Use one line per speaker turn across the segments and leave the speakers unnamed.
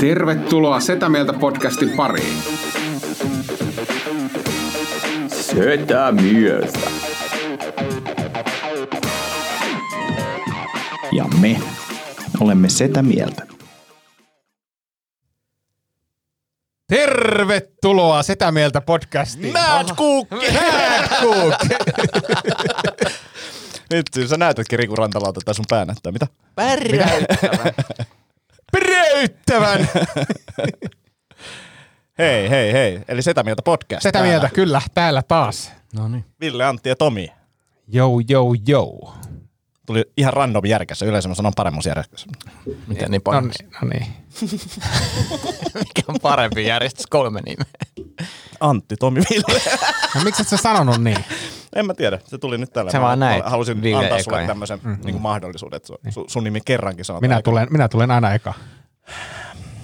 Tervetuloa Setä Mieltä podcastin pariin.
Setä mieltä. Ja me olemme Setä mieltä.
Tervetuloa Setä Mieltä podcastiin.
Mad Cookki!
Mad Cook!
Nyt sä näytätkin Riku Rantalalta tai sun pää näyttää. Mitä?
Pärjäyttävän. Pärjäyttävän.
Hei, hei, hei. Eli Setä Mieltä podcast.
Setä
täällä.
Mieltä, kyllä, täällä taas.
No niin. Ville, Antti ja Tomi.
Jou, jou, jou.
Tuli ihan random järkässä. Yleensä mä sanon paremmuusjärkässä.
Miten niin
No
paljon?
niin, no niin.
Mikä on parempi järjestys kolme nimeä?
Antti, Tomi, Ville.
No miksi et sä sanonut niin?
en mä tiedä. Se tuli nyt tällä.
Sä
Mä-
vaan
mä
näit
Halusin
Ville
antaa sulle tämmöisen mm, niin mahdollisuuden, että su, su, sun nimi kerrankin sanotaan.
Minä tulen, minä tulen aina eka.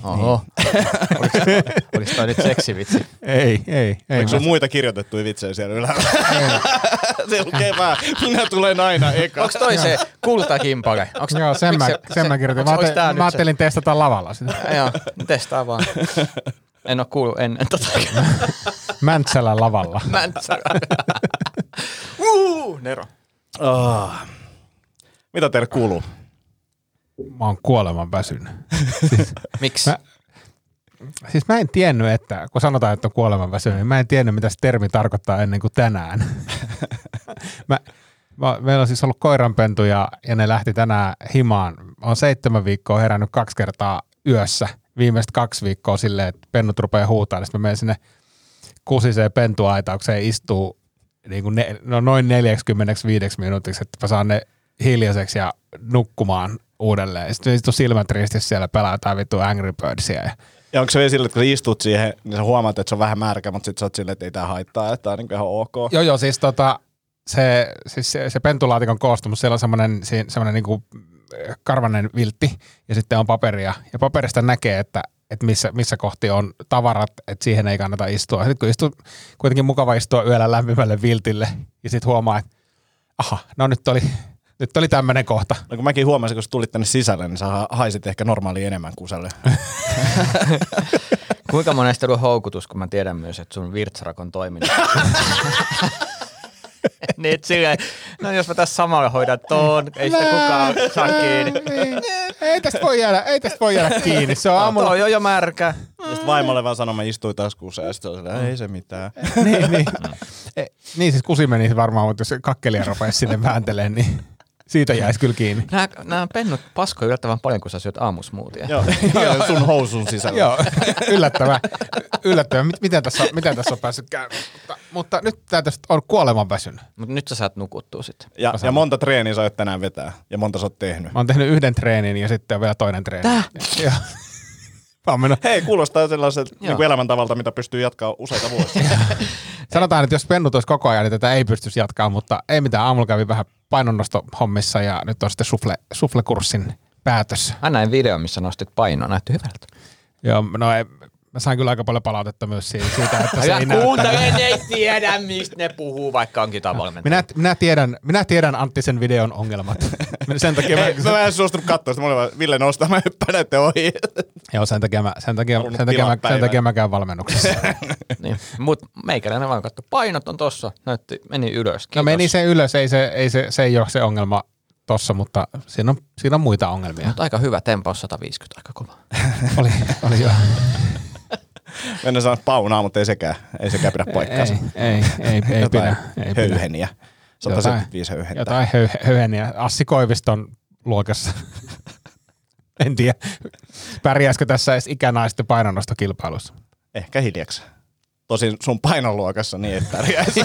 Oho. Oliko, oliko toi nyt seksivitsi?
Ei, ei, ei.
Eikö sun
mä-
muita kirjoitettuja vitsejä siellä ylhäällä? se lukee vaan, minä tulen aina eka.
Onko toi se kultakimpale? Onks,
Joo, sen mä,
se-
sen
se-
mä kirjoitin.
onks-
Mä,
onks tää
ajattelin, mä
se-
ajattelin testata lavalla sitä.
Joo, testaa vaan. En oo kuullut ennen tota.
Mäntsälän lavalla.
Mäntsä. Uh, Nero.
Oh. Mitä teille kuuluu?
Mä oon kuoleman väsynyt.
Miksi?
Mä- Siis mä en tiennyt, että kun sanotaan, että on kuoleman väsynyt, niin mä en tiennyt, mitä se termi tarkoittaa ennen kuin tänään. mä, mä, meillä on siis ollut koiranpentuja ja ne lähti tänään himaan. Oon seitsemän viikkoa herännyt kaksi kertaa yössä. Viimeiset kaksi viikkoa silleen, että pennut rupeaa huutaa, niin sitten mä menen sinne kusiseen pentuaitaukseen istuu niin kuin ne, no noin 45 minuutiksi, että mä saan ne hiljaiseksi ja nukkumaan uudelleen. Sitten istuu silmät ristissä siellä, pelaa jotain vittu Angry Birdsia. Ja
Ja onko se vielä sille, että kun sä istut siihen, niin sä huomaat, että se on vähän märkä, mutta sitten sä oot silleen, että ei tää haittaa, että tää on niin ihan ok.
Joo, joo, siis tota, se, siis se, se pentulaatikon koostumus, siellä on semmoinen, semmoinen niinku karvanen viltti ja sitten on paperia. Ja paperista näkee, että, että missä, missä kohti on tavarat, että siihen ei kannata istua. Sitten kun istuu, kuitenkin mukava istua yöllä lämpimälle viltille ja sitten huomaa, että aha, no nyt oli, nyt oli tämmöinen kohta.
No kun mäkin huomasin, kun sä tulit tänne sisälle, niin sä ha- haisit ehkä normaali enemmän kuselle.
Kuinka monesti on houkutus, kun mä tiedän myös, että sun virtsarak on toiminut? niin, silleen, no jos mä tässä samalla hoidan ton, ei sitä kukaan saa kiinni.
Niin, ei tästä voi jäädä, ei tästä voi jäädä kiinni. Se on aamulla.
Toi on jo märkä.
Ja sitten vaimolle vaan sanon, mä istuin taskuussa ja sitten se on silleen, ei se mitään.
niin, niin. E, niin siis kusi meni varmaan, mutta jos kakkelia rupeaisi sinne vääntelemään, niin siitä jäisi kyllä kiinni.
Nämä, nämä pennut paskoi yllättävän paljon, kun sä syöt aamusmoothia.
Joo, joo, sun housun sisällä.
Joo, yllättävää. yllättävää. Mit- Miten tässä, on- miten tässä on päässyt käymään? Mutta, mutta nyt tämä tästä on kuoleman väsynyt.
Mutta nyt sä saat nukuttua sitten.
Ja, ja monta treeniä sä oot tänään vetää, ja monta sä oot tehnyt.
Mä oon tehnyt yhden treenin ja sitten on vielä toinen treeni. Tää? Joo.
Hei, kuulostaa sellaiselta niin elämäntavalta, mitä pystyy jatkaa useita vuosia.
Sanotaan, että jos pennut olisi koko ajan, niin tätä ei pystyisi jatkaa, mutta ei mitään. Aamulla kävi vähän painonnostohommissa ja nyt on sitten sufle, suflekurssin päätös.
Mä näin video, missä nostit painoa. Näytti hyvältä.
Joo, no ei, mä sain kyllä aika paljon palautetta myös siitä, että se ei näyttänyt.
kuuntele, ne ei tiedä, mistä ne puhuu, vaikka onkin tavallinen.
Minä, minä, tiedän, minä tiedän Antti sen videon ongelmat. Sen takia
Ei,
mä,
mä en suostunut katsoa sitä, mä olin vaan, Ville nostaa, mä hyppään näiden ohi.
joo, sen takia mä, sen takia, sen takia, mä, sen takia mä käyn valmennuksessa.
Niin. Mut meikäläinen vaan katso, painot on tossa, näytti, meni ylös.
No meni se ylös, ei se, ei se, se ei ole se ongelma tossa, mutta siinä on, siinä on muita ongelmia.
Mutta aika hyvä tempaus 150, aika kova.
oli, oli jo.
Mennään sanoa paunaa, mutta ei sekään, ei sekään pidä paikkaansa.
Ei, ei, ei, ei pidä. Ei pidä.
höyheniä. 175 höyhentää.
jotain höy, höyheniä. Assi Koiviston luokassa. en tiedä, pärjäisikö tässä edes ikänaisten painonnostokilpailussa.
Ehkä hiljaksi. Tosin sun painoluokassa niin, että pärjäisi.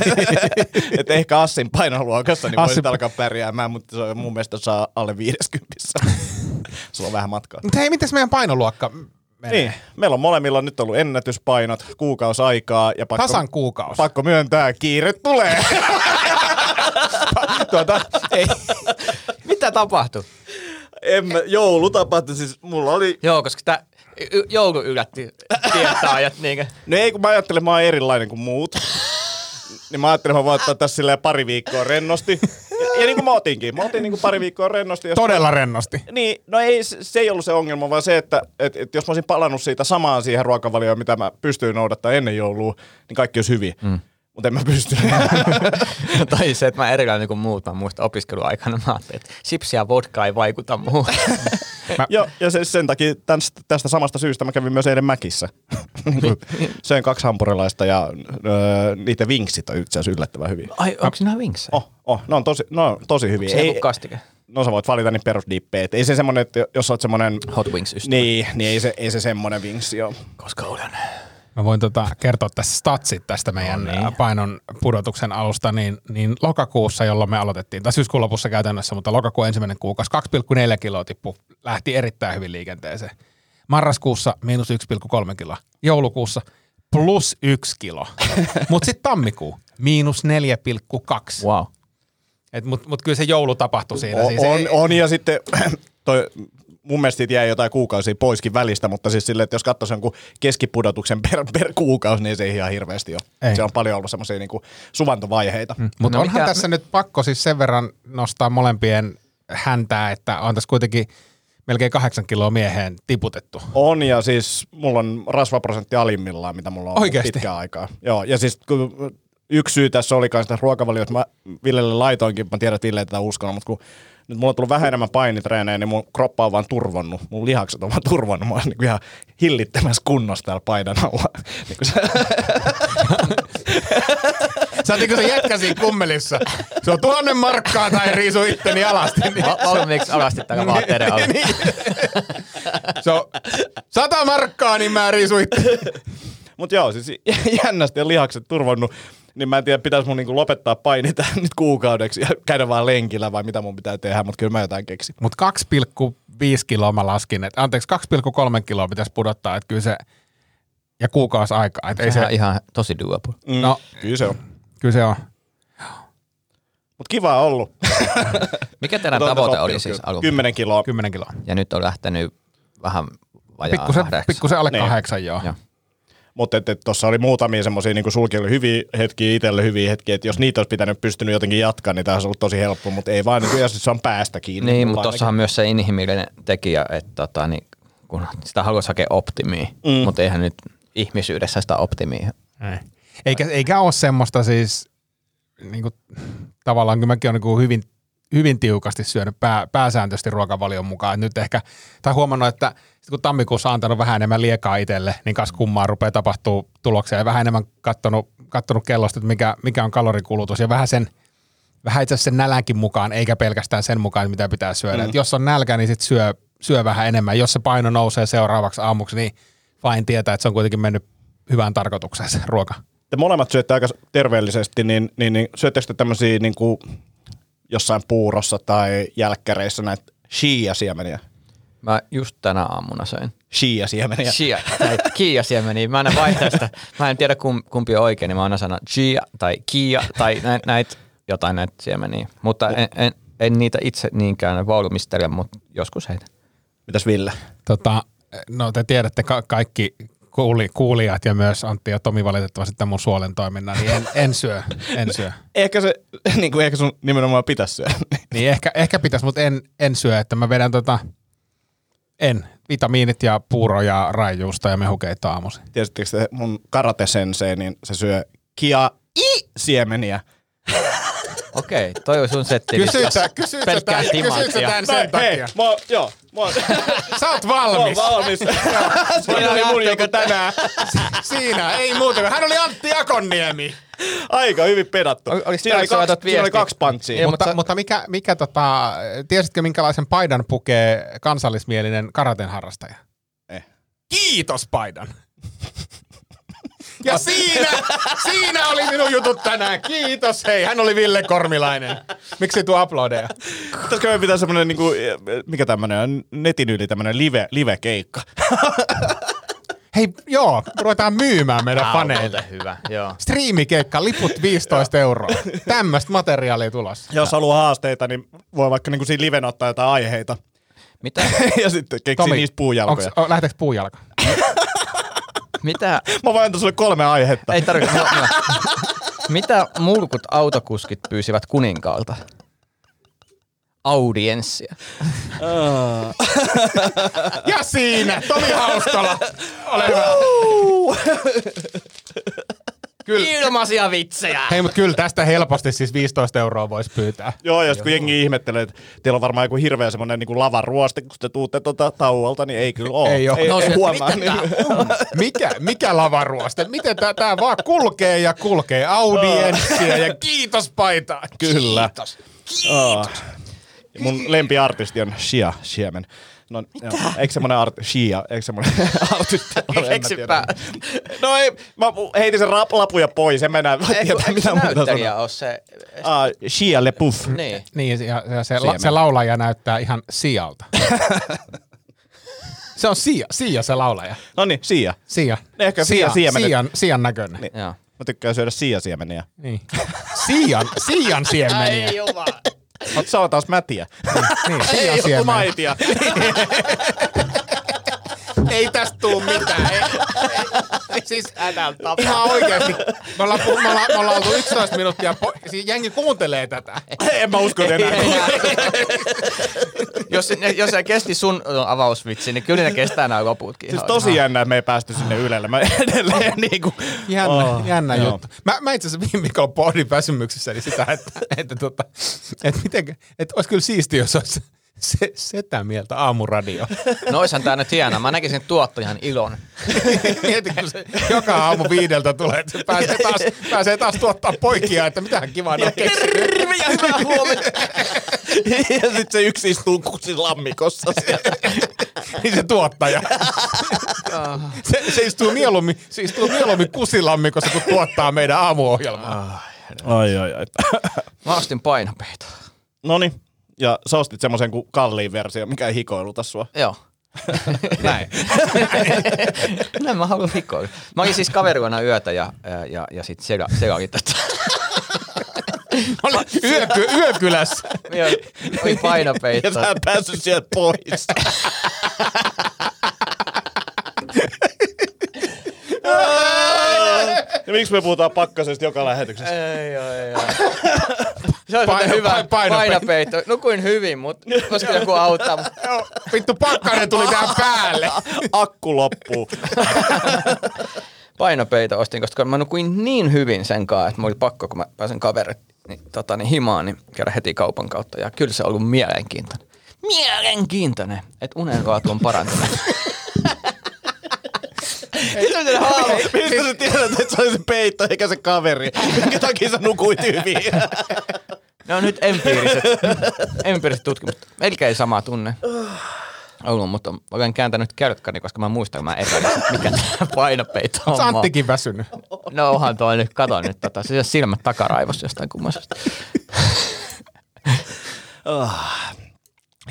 et ehkä Assin painoluokassa niin
Assi-
voisit alkaa pärjäämään, mutta se on mun mielestä saa alle 50. sulla on vähän matkaa.
Mutta hei, mitäs meidän painoluokka menee?
Niin, meillä on molemmilla nyt ollut ennätyspainot, kuukausi aikaa ja pakko,
Tasan kuukausi.
pakko myöntää, kiire tulee. Tuota,
Ei.
Mitä tapahtui?
en mä, joulu tapahtui, siis mulla oli...
Joo, koska tää y- joulu yllätti tietäjät niinkö.
No ei, kun mä ajattelen, mä oon erilainen kuin muut. niin mä ajattelin, että mä voin ottaa tässä silleen pari viikkoa rennosti. Ja, ja niin kuin mä otinkin. Mä otin niin kuin pari viikkoa rennosti. Jos
Todella rennosti.
Niin, no ei, se se ei ollut se ongelma, vaan se, että et, et jos mä olisin palannut siitä samaan siihen ruokavalioon, mitä mä pystyin noudattaa ennen joulua, niin kaikki olisi hyvin. Mm. Mutta en mä pystynyt.
tai se, että mä erilainen kuin muut. Mä muistan opiskeluaikana, mä ajattelin, että chips ja vodka ei vaikuta muuhun.
ja, ja se, sen takia tästä, tästä samasta syystä mä kävin myös eilen Mäkissä. Niin Söin kaksi hampurilaista ja öö, niiden vinksit on itse asiassa yllättävän hyviä.
Ai, onko siinä vinksejä?
Oh, oh, ne on tosi, ne on tosi hyviä.
Se ei, kastike.
no sä voit valita niin perusdippejä. Ei se semmonen, että jos oot semmonen...
Hot wings ystävä.
Niin, niin ei se, ei se semmonen vinksi ole.
Koska olen.
Mä voin tota kertoa tässä statsit tästä meidän no niin. painon pudotuksen alusta, niin, niin lokakuussa, jolloin me aloitettiin, tai syyskuun lopussa käytännössä, mutta lokakuun ensimmäinen kuukausi, 2,4 kiloa tippu, lähti erittäin hyvin liikenteeseen. Marraskuussa miinus 1,3 kiloa, joulukuussa plus 1 kilo, mutta sitten tammikuu miinus 4,2.
Wow.
Et, mut, mut kyllä se joulu tapahtui siinä.
O,
siis
on,
ei-
on, ja sitten toi, mun mielestä siitä jäi jotain kuukausia poiskin välistä, mutta siis silleen, että jos katsoisi jonkun keskipudotuksen per, per kuukausi, niin se ei ihan hirveästi ole.
Ei.
Se on paljon ollut semmoisia niinku suvantovaiheita. Mm.
Mutta
No
onhan
mikä-
tässä nyt pakko siis sen verran nostaa molempien häntää, että on tässä kuitenkin melkein kahdeksan kiloa mieheen tiputettu.
On, ja siis mulla on rasvaprosentti alimmillaan, mitä mulla on ollut
Oikeesti?
pitkään aikaa. Joo, ja siis kun yksi syy tässä oli myös tässä ruokavaliota, mä Villelle laitoinkin, mä tiedän, että Ville ei tätä uskonut, mutta kun nyt mulla on tullut vähän enemmän painitreenejä, niin mun kroppa on vaan turvonnut. Mun lihakset on vaan turvonnut. Mä oon niin ihan hillittömässä kunnossa täällä paidan alla. niin kuin se,
Sä oot niinku se jätkä siinä kummelissa. Se on tuhannen markkaa tai riisu itteni alasti. Niin
Va- valmiiksi alasti takaa vaatteiden alle.
niin. Se on sata markkaa, niin mä riisun itteni.
Mutta joo, siis jännästi on lihakset turvonnut. Niin mä en tiedä, pitäisi mun niinku lopettaa paini nyt kuukaudeksi ja käydä vaan lenkillä vai mitä mun pitää tehdä, mutta kyllä mä jotain keksin.
Mutta 2,5 kiloa mä laskin, että anteeksi 2,3 kiloa pitäisi pudottaa, että kyllä se, ja kuukausi aikaa, että ei se,
ihan tosi doable.
Mm,
No.
Kyllä se on.
kyllä se on.
Mutta kiva on ollut.
Mikä teidän
Mut
tavoite oli siis
kyllä.
alun
10 kiloa.
10 kiloa.
Ja nyt on lähtenyt vähän vajaa
Pikkusen, pikkusen alle
Niin.
kahdeksan, joo.
Joo.
Mutta tuossa oli muutamia semmoisia niin sulki oli hyviä hetkiä, itselle hyviä hetkiä, että jos niitä olisi pitänyt pystynyt jotenkin jatkaa, niin tämä olisi ollut tosi helppo, mutta ei vaan, niin kuin, jos se on päästä kiinni.
Niin, mutta
ainakin.
tuossahan myös se inhimillinen tekijä, että tota, niin, kun sitä haluaisi hakea optimia, mm. mutta eihän nyt ihmisyydessä sitä optimia.
Ei. Eikä, eikä ole semmoista siis, niin kuin, tavallaan kyllä mäkin olen niin hyvin, hyvin tiukasti syönyt pää, pääsääntöisesti ruokavalion mukaan. Et nyt ehkä, tai huomannut, että sit kun tammikuussa on antanut vähän enemmän liekaa itselle, niin kas kummaa rupeaa tapahtuu tuloksia ja vähän enemmän kattonut, kattonut kellosta, että mikä, mikä on kalorikulutus ja vähän sen, vähän itse asiassa sen nälänkin mukaan, eikä pelkästään sen mukaan, mitä pitää syödä. Mm. Et jos on nälkä, niin sit syö, syö vähän enemmän. Jos se paino nousee seuraavaksi aamuksi, niin vain tietää, että se on kuitenkin mennyt hyvään tarkoitukseen se ruoka.
te molemmat syötte aika terveellisesti, niin, niin, niin syöttekö te tämmöisiä niin kuin jossain puurossa tai jälkkäreissä näitä shia-siemeniä?
Mä just tänä aamuna söin.
Shia-siemeniä.
Chia tai Kia siemeniä. Mä aina vaihdan sitä. Mä en tiedä kum, kumpi on oikein, niin mä aina sanon Chia tai Kia tai näitä näit, jotain näitä siemeniä. Mutta en, en, en, niitä itse niinkään valmistele, mutta joskus heitä.
Mitäs Ville?
Tota, no te tiedätte ka- kaikki kuuli, kuulijat ja myös Antti ja Tomi valitettavasti tämän mun suolen toiminnan, niin en, en syö, en syö.
Ehkä se, niin kuin ehkä sun nimenomaan pitäisi syödä.
Niin ehkä, ehkä pitäisi, mutta en, en syö, että mä vedän tota, en, vitamiinit ja puuro ja raijuusta ja mehukeita aamuisin.
Tiesittekö te mun karate sensei, niin se syö kia i siemeniä.
Okei, toi on sun setti.
Kysytä, kysytä, tämän, kysytä tämän sen
hei,
takia.
mä, oon- joo, mä,
Sä oot
mä oon
valmis.
valmis. Siinä oli mun joku tänään.
Siinä, ei muuta. kuin- Hän oli Antti Akonniemi.
Aika hyvin pedattu.
Ol- olis
Siinä oli, kaksi, siinä oli kaksi pantsia.
Ei,
mutta,
mutta-
mutta mikä, mikä tota, tiesitkö minkälaisen paidan pukee kansallismielinen karaten harrastaja?
Eh.
Kiitos paidan. Ja siinä, siinä oli minun jutut tänään. Kiitos, hei. Hän oli Ville Kormilainen. Miksi tuo uploadeja?
Pitäisikö me pitää semmonen niinku, mikä tämmönen on, netin yli tämmönen live, live-keikka.
Hei, joo, ruvetaan myymään meidän
Tää
faneille.
hyvä, joo.
Striimikeikka, liput 15 euroa. Tämmöistä materiaalia tulossa.
Jos haluaa haasteita, niin voi vaikka niinku siinä liven ottaa jotain aiheita.
Mitä,
ja sitten keksii niistä puujalkoja.
onks- o, lähteekö puujalka?
mitä,
Mä voin antaa sulle kolme aihetta.
ei tarvitse, no, no. mitä mulkut autokuskit pyysivät kuninkaalta? Audienssia.
Ja siinä, Tomi Haustola. Ole hyvä. Kyllä.
Ilmaisia vitsejä.
Hei, mutta kyllä tästä helposti siis 15 euroa voisi pyytää.
Joo, jos kun jengi ihmettelee, että teillä on varmaan joku hirveä semmonen niin lavaruoste, kun te tuutte tuota tauolta, niin ei kyllä ole.
Ei oo.
Ei,
No
ei
se-
huomaa.
mitä
Niin.
Mikä, mikä lavaruoste? Miten tää, tää vaan kulkee ja kulkee? Audienssia ja kiitos paitaa.
Kyllä. Kiitos. Mun lempiartisti on Shia Siemen. No, joo. Eikö semmonen art, Shia, eikö semmonen artisti ole?
Keksipä.
No ei, mä heitin sen rap, lapuja pois, en mä enää tiedä
eikö
mitä
se
muuta
näyttelijä
sanoa.
ole se?
Ah, Shia Le Puff.
Niin.
Niin, ja, ja se, la, se laulaja näyttää ihan sialta. se on Sia, Sia se laulaja.
No niin, Sia.
Sia.
Ehkä Sia siemenet.
Sian, sian näköinen.
Niin.
Joo.
Mä tykkään syödä Sia siemeniä.
Niin. Sian, sian siemeniä.
jumala.
Oot sä taas mätiä.
Niin, sian
Ei
siemeniä.
maitia.
Ei tästä tuu mitään. Ei, ei, siis ihan oikeesti. Me ollaan, me ollaan, me ollaan oltu 11 minuuttia, po- siis jengi kuuntelee tätä.
en mä usko enää.
jos, ne, jos se kesti sun avausvitsi, niin kyllä ne kestää nämä loputkin.
Siis
ihan-
tosi jännä, että me ei päästy sinne Ylelle. Mä edelleen niinku...
Jännä,
Oh,
jännä
joo.
juttu. Mä, mä itse asiassa viime viikolla pohdin väsymyksessäni sitä, että, että, tota, että, miten, että olisi kyllä siisti, jos olisi se, setä mieltä aamuradio.
No oishan tää nyt hienoa. Mä näkisin tuottajan ilon.
Mieti, kun se joka aamu viideltä tulee, että se pääsee taas, pääsee taas tuottaa poikia, että mitähän kivaa ne on keksinyt.
Terve ja hyvää huomenta. ja sit se yksi istuu kusin lammikossa siellä.
Niin se tuottaja. se, se, istuu mieluummin, se istuu mieluummin kusilammikossa, kun tuottaa meidän aamuohjelmaa.
Ai ai ai.
Mä ostin painopeita.
Noni. Ja sä ostit semmoisen kuin kalliin versio, mikä ei hikoiluta sua.
Joo.
Näin.
Näin mä haluan hikoilla. Mä olin siis kaveriluona yötä ja, ja, ja, ja sit sega, segailin tätä.
Oli yöky, yökylässä.
Joo, Oli painopeitto.
Ja sä päässyt sieltä pois. ja miksi me puhutaan pakkasesta joka lähetyksessä?
Ei, ei, joo. Se on
Paino-
Paino, hyvä
paino- painopeitto.
painopeitto. Nukuin hyvin, mutta voisiko joku auttaa?
Joo, vittu pakkanen tuli tähän päälle.
Akku loppuu.
Painopeito ostin, koska mä nukuin niin hyvin sen kanssa, että mä oli pakko, kun mä pääsen kaverit niin, tota, niin himaan, niin käydä heti kaupan kautta. Ja kyllä se on ollut mielenkiintoinen. Mielenkiintoinen, että unen laatu on parantunut.
Mistä sä tiedät, että se oli se peitto eikä se kaveri? Minkä takia sä nukuit hyvin?
Ne on nyt empiiriset, empiiriset tutkimukset. Melkein sama tunne ollut, mutta olen kääntänyt kelkkani, koska mä muistan, mä epäilin, että mikä painopeito on.
Onko Anttikin väsynyt?
No onhan toi nyt, kato nyt, tota, se silmät takaraivos jostain kummasesta.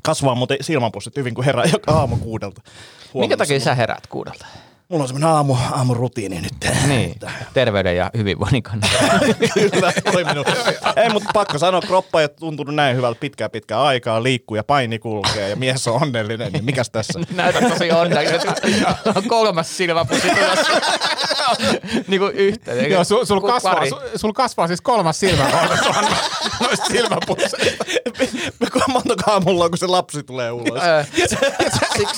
Kasvaa muuten silmäpussit hyvin, kun herää joka aamu kuudelta.
Minkä
Huomassa.
takia sä heräät kuudelta?
Mulla on semmoinen aamu, aamurutiini nyt.
Niin, terveyden ja hyvinvoinnin kannalta.
Kyllä, minun. Ei, mutta pakko sanoa, kroppa ei ole tuntunut näin hyvältä pitkään pitkään aikaa, liikkuu ja paini kulkee ja mies on onnellinen, niin mikäs tässä?
Näytät tosi onnellinen. On kolmas silmäpussi tulossa. niin kuin yhteen.
Joo, sul, sul, kasvaa, sul, sul kasvaa siis kolmas silmä no- noista silmäpusseista.
Montakaan mulla on, kun se lapsi tulee ulos.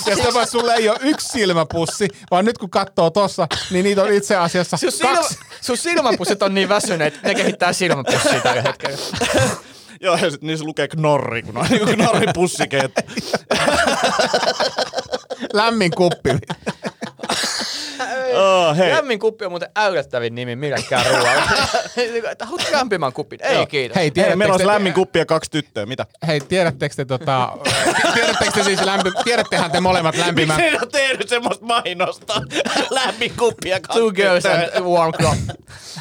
Ja sitä vaan sulle ei ole yksi silmäpussi, vaan nyt kun katsoo tossa, niin niitä on itse asiassa
Sun, silmä,
kaksi.
sun silmäpussit on niin väsyneet, että ne kehittää silmäpussia tällä hetkellä.
Joo, ja sit niissä lukee knorri, kun on niinku knorri pussikeet.
Lämmin kuppi.
Oh, hei.
Lämmin kuppi on muuten äyrättävin nimi millekään ruoalle. Että haluat lämpimän kupin? Ei kiitos.
Hei, tiedättekö
meillä olisi lämmin kuppi ja kaksi tyttöä. Mitä?
Hei, tiedättekö te, tota, tiedättekö te siis lämpi, tiedättehän te molemmat lämpimän,
Miksi on tehnyt semmoista mainosta? lämmin kuppi ja kaksi
Two girls and warm crop.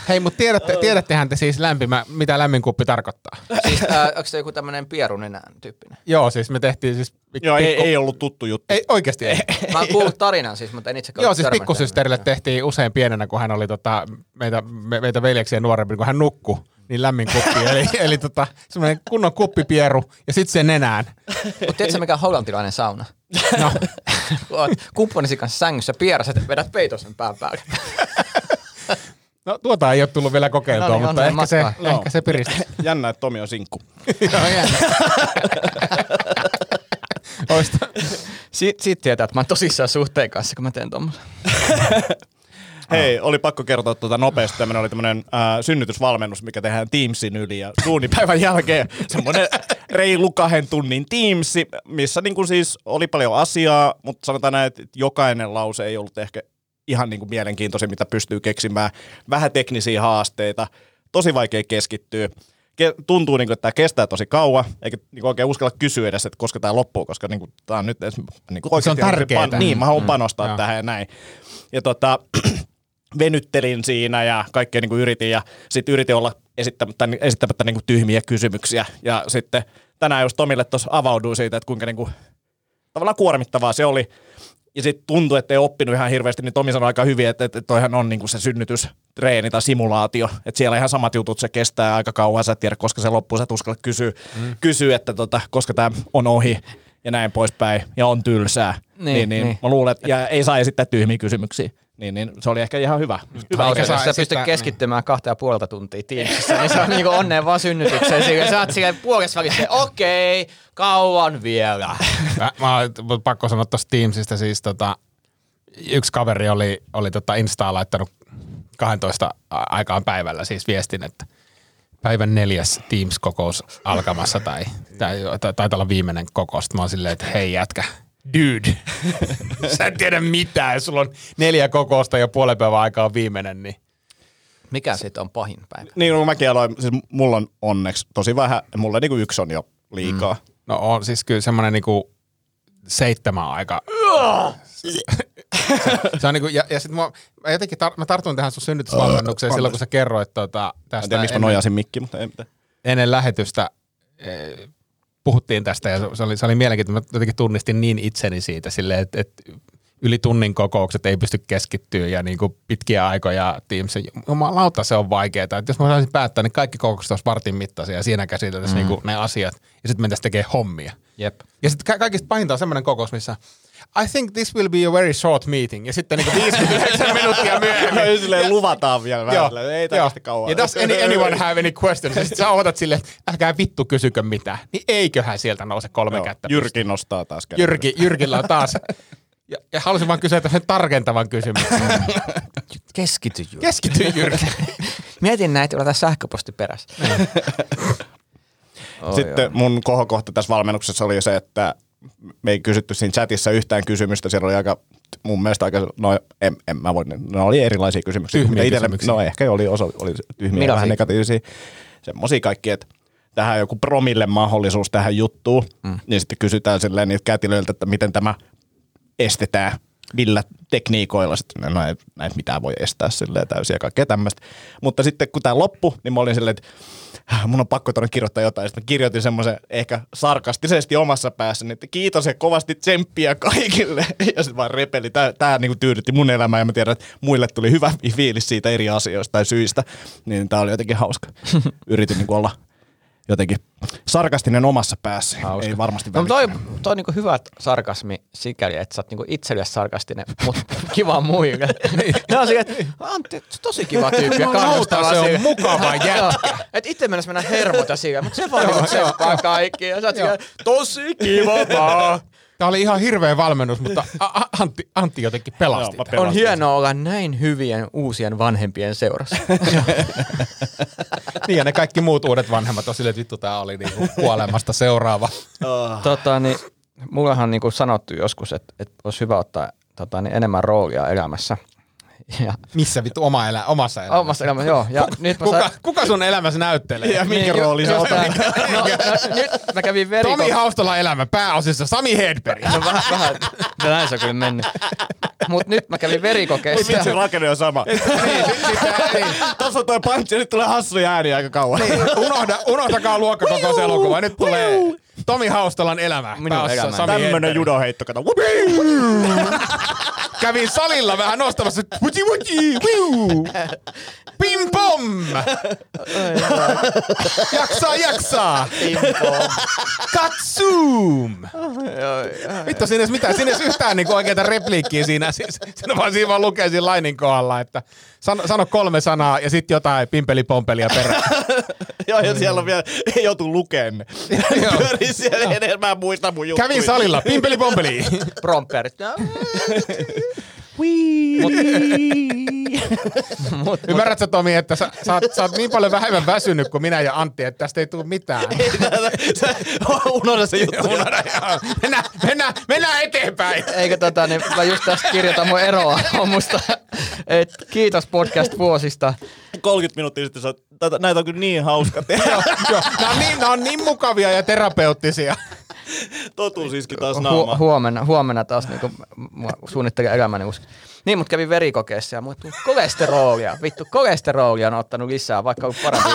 hei, mutta tiedätte, tiedättehän te siis lämpimä, mitä lämmin kuppi tarkoittaa?
Siis äh, onko se joku tämmönen pierunenään tyyppinen?
Joo, siis me tehtiin siis
Joo, ei,
pikku-
ei ollut tuttu juttu.
ei, oikeasti ei.
Mä oon kuullut tarinan siis, mutta en itse
Joo, siis pikkusysterille tehtiin usein pienenä, kun hän oli tota, meitä, me, meitä veljeksiä nuorempi, kun hän nukku, niin lämmin kuppi. eli eli tota, semmoinen kunnon kuppipieru ja sitten se nenään.
Mutta tiedätkö mikä on hollantilainen sauna?
No,
Kun oot kumppanisi kanssa sängyssä pierässä, että vedät peitosen pään päälle.
no tuota ei ole tullut vielä kokeiltua,
No niin,
mutta ehkä se,
matkaan.
ehkä se piristää.
Jännä, että Tomi on sinkku.
Joo, jännä. Oista.
Siitä, siitä tietää, että mä oon tosissaan suhteen kanssa, kun mä teen tommosen.
Hei, oli pakko kertoa tuota nopeasti. Tämmöinen oli tämmöinen äh, synnytysvalmennus, mikä tehdään Teamsin yli ja suunnipäivän jälkeen semmoinen reilu kahden tunnin Teamsi, missä niin kuin siis oli paljon asiaa, mutta sanotaan näin, että jokainen lause ei ollut ehkä ihan niin kuin mielenkiintoisin, mitä pystyy keksimään. Vähän teknisiä haasteita, tosi vaikea keskittyä. Tuntuu, niin kuin, että tämä kestää tosi kauan, eikä niin kuin oikein uskalla kysyä edes, että koska tämä loppuu, koska niin kuin, tämä on nyt edes, niin kuin oikeasti
tärkeetä.
Niin, mä haluan panostaa
Joo.
tähän ja näin. Ja tota, venyttelin siinä ja kaikkea niin kuin yritin ja sitten yritin olla esittämättä, esittämättä niin kuin tyhmiä kysymyksiä. Ja sitten tänään just Tomille tuossa avauduin siitä, että kuinka niin kuin, tavallaan kuormittavaa se oli. Ja sitten tuntui, että ei oppinut ihan hirveästi, niin Tomi sanoi aika hyvin, että, että toihan on niinku se synnytystreeni tai simulaatio. Että siellä ihan samat jutut, se kestää aika kauan, sä et tiedä, koska se loppuu, sä et uskalla kysyä, mm. kysyä että tota, koska tämä on ohi ja näin poispäin, ja on tylsää.
Niin,
Niin, niin, niin.
niin.
mä luulen, että ja ei saa esittää tyhmiä kysymyksiä. Niin, niin se oli ehkä ihan hyvä. hyvä
Eikä
sä pystyt
esittää-
keskittymään kahta ja puolta tuntia Teamsissa, niin se on niinku onneen vaan synnytykseen. Siinä sä oot siellä puolessa välissä, okei, kauan vielä.
Mä, mä oon pakko sanoa tuosta Teamsista siis tota, yksi kaveri oli, oli tota Instaan laittanut 12 a- aikaan päivällä siis viestin, että päivän neljäs Teams-kokous alkamassa tai, tai, tai taitaa olla viimeinen kokous. Mä oon silleen, että hei jätkä, dude, sä et tiedä mitään, jos sulla on neljä kokousta ja puolen päivän aikaa on viimeinen, niin
Mikä siitä on pahin päivä?
Niin, no mäkin aloin, siis mulla on onneksi tosi vähän, mulla niinku yksi on jo liikaa. Mm.
no on siis kyllä semmoinen niinku seitsemän aika. se on niinku, ja, ja sit mä, mä jotenkin tar, mä tartun tähän sun synnytysvalmennukseen silloin, kun sä kerroit tota,
En
tästä
tiedä, miksi mä nojasin mikki, mutta ei mitään.
ennen lähetystä. Puhuttiin tästä ja se oli, se oli mielenkiintoista. Mä jotenkin tunnistin niin itseni siitä silleen, että, että yli tunnin kokoukset ei pysty keskittyä ja niin kuin pitkiä aikoja Teams. Jumalauta se on vaikeaa. Että jos mä saisin päättää, niin kaikki kokoukset olisi vartin mittaisia ja siinä käsiteltäisiin mm. niin ne asiat ja sitten mentäisiin tekemään hommia.
Jep.
Ja sitten ka- kaikista pahinta on semmoinen kokous, missä I think this will be a very short meeting. Ja sitten niin 59 minuuttia myöhemmin.
Ja silleen luvataan vielä vähän.
Joo,
silleen, Ei
joo.
tästä kauan.
Ja does any, anyone have any questions? Ja sitten sä odotat silleen, että älkää vittu kysykö mitään. Niin eiköhän sieltä nouse kolme
Joo,
kättä.
Jyrki nostaa taas käden.
Jyrki, Jyrkillä on taas. Ja, ja halusin vaan kysyä sen tarkentavan kysymyksen.
Keskity Jyrki.
Keskity Jyrki.
Mietin näitä, tässä sähköposti perässä. oh,
Sitten mun kohokohta tässä valmennuksessa oli se, että me ei kysytty siinä chatissa yhtään kysymystä. Siellä oli aika, mun mielestä aika, no en, en mä voi, ne oli erilaisia kysymyksiä.
Tyhmiä
itelle-
kysymyksiä.
No ehkä oli osa, oli tyhmiä ja
Millaisia?
vähän negatiivisia. Semmoisia kaikki, että tähän joku promille mahdollisuus tähän juttuun. Mm. Niin sitten kysytään silleen niiltä kätilöiltä, että miten tämä estetään millä tekniikoilla. Sitten, no ei näitä mitään voi estää silleen täysin ja kaikkea tämmöistä. Mutta sitten kun tämä loppui, niin mä olin silleen, että "Ah, mun on pakko tuonne kirjoittaa jotain. Sitten mä kirjoitin semmoisen ehkä sarkastisesti omassa päässäni, että kiitos ja kovasti tsemppiä kaikille. Ja sitten vaan repeli. Tää, tää niinku tyydytti mun elämää ja mä tiedän, että muille tuli hyvä fiilis siitä eri asioista tai syistä. Niin tää oli jotenkin hauska. Yritin niinku olla jotenkin sarkastinen omassa päässä.
Hauska.
Ei varmasti
No, toi, toi on niinku hyvä sarkasmi sikäli, että sä oot niinku itsellesi sarkastinen, mutta kiva muille. ne on silleen, että Antti, tosi kiva tyyppi ja kannustava.
se on mukava jätkä.
Et itse mennessä mennä hermota sille, mutta se vaan niinku tseppaa kaikki. Ja sä oot tosi kiva vaan.
Tämä oli ihan hirveä valmennus, mutta Antti, Antti jotenkin pelasti.
Joo.
On hienoa olla näin hyvien uusien vanhempien seurassa.
niin ja ne kaikki muut uudet vanhemmat on silleen, että vittu tää oli niinku kuolemasta seuraava.
tota, niin, mullahan on niinku sanottu joskus, että, että olisi hyvä ottaa tota, niin enemmän roolia elämässä. Ja
Missä vittu oma elä, omassa elämässä?
omassa elämässä, joo. Ja nyt mä
Kuka,
sain,
kuka sun elämässä näyttelee?
Ja minkä
Niin, just
otat?
näin. no, no, nyt mä kävin verikon...
Tomi Haustola elämä pääosissa Sami Hedberg.
No vähän, vähän, no näin se on kyllä mennyt. Mut nyt mä kävin verikokeessa.
Vitsi, rakenne on sama.
niin, niin,
Tuossa on toi punch ja nyt tulee hassuja ääniä aika kauan.
niin, unohda, unohtakaa luokkakokouselokuva. Nyt tulee Tomi Haustolan elämä.
Minun elämä.
Sami
Tämmönen judoheitto, kato.
Kävin salilla vähän nostamassa. Wuji, wuji, wiu. Pim pom! jaksaa, jaksaa! Katsuum! Vittu, siinä ei edes mitään. Siinä ei edes yhtään niinku oikeita repliikkiä siinä. Siinä vaan siinä vaan lukee siinä lainin kohdalla, että sano, sano kolme sanaa ja sitten jotain pimpeli-pompelia perään.
Joo, ja siellä on vielä, ei joutu lukeen. Pyörii siellä edes, mä mun juttuja.
Kävin salilla, pimpeli-pompeli.
Promperit. Mut,
Ymmärrätkö Tomi, että sä, sä, oot, sä oot niin paljon vähemmän väsynyt kuin minä ja Antti, että tästä ei tule mitään.
Unohda se juttu.
Unohda, mennään, mennään, mennään eteenpäin.
Eikö tota, niin mä just tästä kirjoitan mun eroa aamusta. Et kiitos podcast vuosista.
30 minuuttia sitten sä oot, tätä- näitä on kyllä niin hauska tehdä.
Joo, nämä, on niin, nämä on niin mukavia ja terapeuttisia.
Totuus iski taas
Hu-
naama.
huomenna, huomenna taas niinku, suunnittelen elämäni usko. Niin, mutta kävin verikokeessa ja mulla kolesterolia. Vittu, kolesterolia on ottanut lisää, vaikka on parempi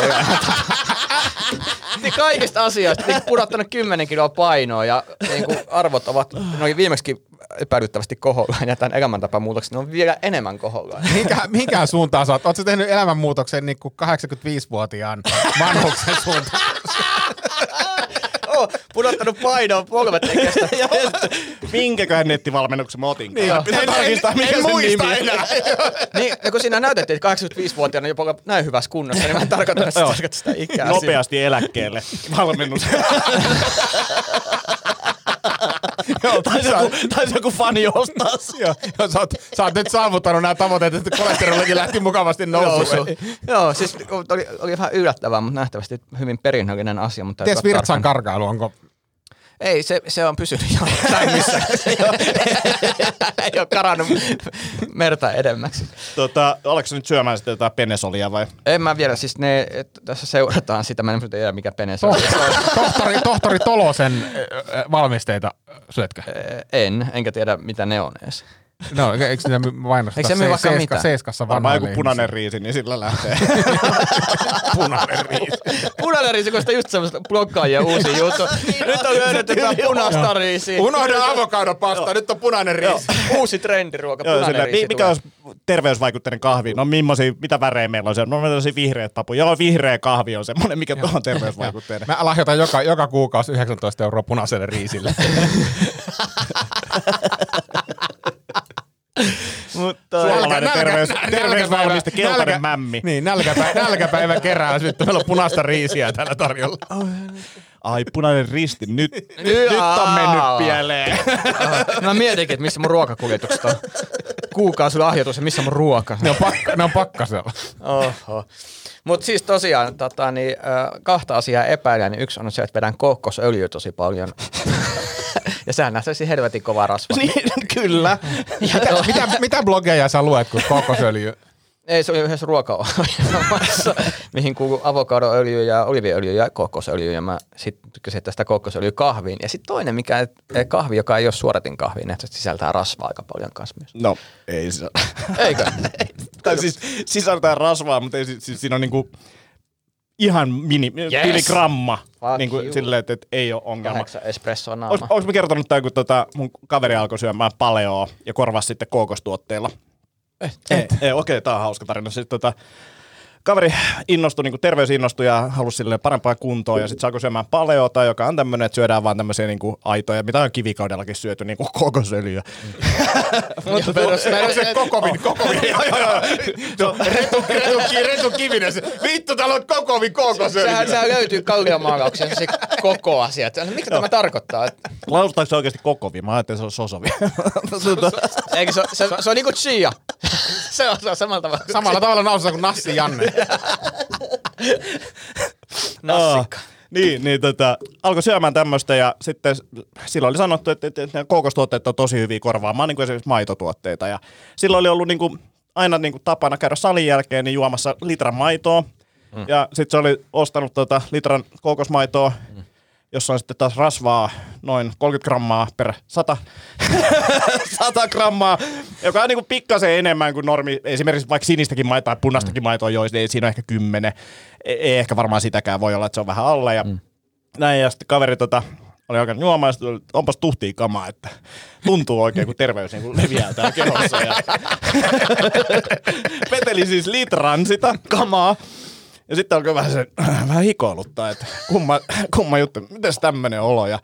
niin kaikista asioista niin pudottanut 10 kiloa painoa ja niin kuin arvot ovat no viimeksi epäilyttävästi kohollaan ja tämän elämäntapamuutoksen ne on vielä enemmän kohollaan.
Mihinkä, mihinkään suuntaan sä oot? Ootko tehnyt elämänmuutoksen niin kuin 85-vuotiaan vanhuksen suuntaan?
Pudottanut painoa polvet ei kestä.
Minkäköhän nettivalmennuksen mä otin?
Niin.
Pitää
En-
tarkistaa,
en-
mikä
en
sen
muista
nimi on.
enää.
Niin, ja kun siinä näytettiin, että 85-vuotiaana jopa näin hyvässä kunnossa, niin mä en se
Joo.
tarkoittaa sitä ikää.
Nopeasti eläkkeelle. Valmennus.
Joo,
Taisi joku, taisi joku fani ostaa sen.
joo, joo, sä, oot, sä oot nyt saavuttanut nämä tavoitteet, että kolesterolikin lähti mukavasti nousuun.
Nousu. Joo, siis oli, oli vähän yllättävää, mutta nähtävästi hyvin perinnöllinen asia. Mutta
Ties Virtsan karkailu, onko
Ei, se, se on pysynyt jossain missä. se ei ole, ei ole karannut merta edemmäksi.
Tota, oletko nyt syömään sitten jotain penesolia vai?
En mä vielä, siis ne, että tässä seurataan sitä, mä en tiedä mikä pene se on.
tohtori, tohtori Tolosen valmisteita syötkö?
En, enkä tiedä mitä ne on edes.
No, eikö sitä mainosteta?
Eikö se myy vaikka mitä?
Seiskassa
Varmaan
vanhoille
joku
ihmisille?
punainen riisi, niin sillä lähtee.
punainen riisi.
Punainen riisi, kun sitä just semmoista blokkaajia uusi juttu. Nyt on löydetty jotain punaista riisiä.
Unohda avokadopasta, nyt on punainen riisi.
Uusi trendiruoka,
Joo,
punainen
sillä,
riisi
mi- mikä olisi terveysvaikutteinen kahvi? No millaisia, mitä värejä meillä on siellä? No meillä on vihreät papu. Joo, vihreä kahvi on semmoinen, mikä on terveysvaikutteinen.
Mä lahjoitan joka, joka kuukausi 19 euroa punaiselle riisille.
Mutta Suomalainen terveys, terveysvalmiste, keltainen mämmi.
Niin, nälkäpäivä, nälkäpäivä kerää. Sitten meillä on punaista riisiä täällä tarjolla.
Ai punainen risti, nyt, nyt on mennyt pieleen.
Mä mietinkin, että missä mun ruokakuljetukset on. Kuukausi lahjoitus ja missä mun ruoka.
Ne on, pakka, ne on pakkasella.
Oho. Mutta siis tosiaan tota, niin, kahta asiaa epäilen. Niin yksi on se, että vedän kookosöljyä tosi paljon. Ja sehän näyttäisi helvetin kova rasva.
niin, kyllä.
Ja to-
Mitä, mitä blogeja sä luet, kun kokosöljy?
Ei, se oli yhdessä ruokaohjelmassa, mihin kuuluu avokadoöljy ja oliviöljy ja kokosöljy. Ja mä sitten tykkäsin tästä kokosöljyä kahviin. Ja sitten toinen, mikä eh, kahvi, joka ei ole suoratin kahvi, niin että se sisältää rasvaa aika paljon kanssa myös.
No, ei siis.
Eikö?
tai siis sisältää rasvaa, mutta ei, siis, siinä on niinku ihan mini,
Yes.
yes.
Fuck
Niinku
you.
silleen, että, että ei ole ongelma.
Kahdeksan espressoa naama.
Onko mä kertonut tämän, kun tota, mun kaveri alkoi syömään paleoa ja korvasi sitten kookostuotteilla?
Et.
Ei, ei, okei, tää on hauska tarina. Sitten tota, kaveri innostui, niin terveys innostui ja halusi sille parempaa kuntoa ja sitten se alkoi syömään paleota, joka on tämmöinen, että syödään vaan tämmöisiä niin aitoja, mitä on kivikaudellakin syöty, niin kuin kokosöljyä.
Mutta
Se kokovin, kokovin. No, Retu, retu, retu Kivinen. se, Vittu, täällä on kokovin kokosöljy.
sehän, sehän löytyy kalliomaalauksia se koko asia. Mitä tämä tarkoittaa?
Lausutaanko se oikeasti kokovi? Mä ajattelin, että se on sosovi.
Eikö se, se, se, on niinku chia. se, on, se on samalla tavalla.
Samalla tavalla nausussa kuin Nassi Janne.
Nassikka.
Niin, niin tota, alkoi syömään tämmöistä ja sitten silloin oli sanottu, että, että, että kookostuotteet on tosi hyviä korvaamaan niin kuin esimerkiksi maitotuotteita. Ja silloin oli ollut niin kuin aina niin kuin tapana käydä salin jälkeen niin juomassa litran maitoa. Mm. Ja sitten se oli ostanut tota litran kookosmaitoa, mm. Jossa on sitten taas rasvaa noin 30 grammaa per 100, 100 grammaa, joka on niin kuin pikkasen enemmän kuin normi. Esimerkiksi vaikka sinistäkin maitoa tai punaistakin mm. maitoa joisi, niin siinä on ehkä 10. Ei, ei ehkä varmaan sitäkään, voi olla, että se on vähän alle. Ja mm. näin, ja sitten kaveri tota, oli alkanut juomaan, ja onpas tuhtia kamaa, että tuntuu oikein, kun terveys niin kun leviää täällä kehossa. Ja veteli siis litran sitä kamaa. Ja sitten alkoi vähän, se, vähän hikoiluttaa, että kumma, kumma juttu, miten tämmöinen olo. Ja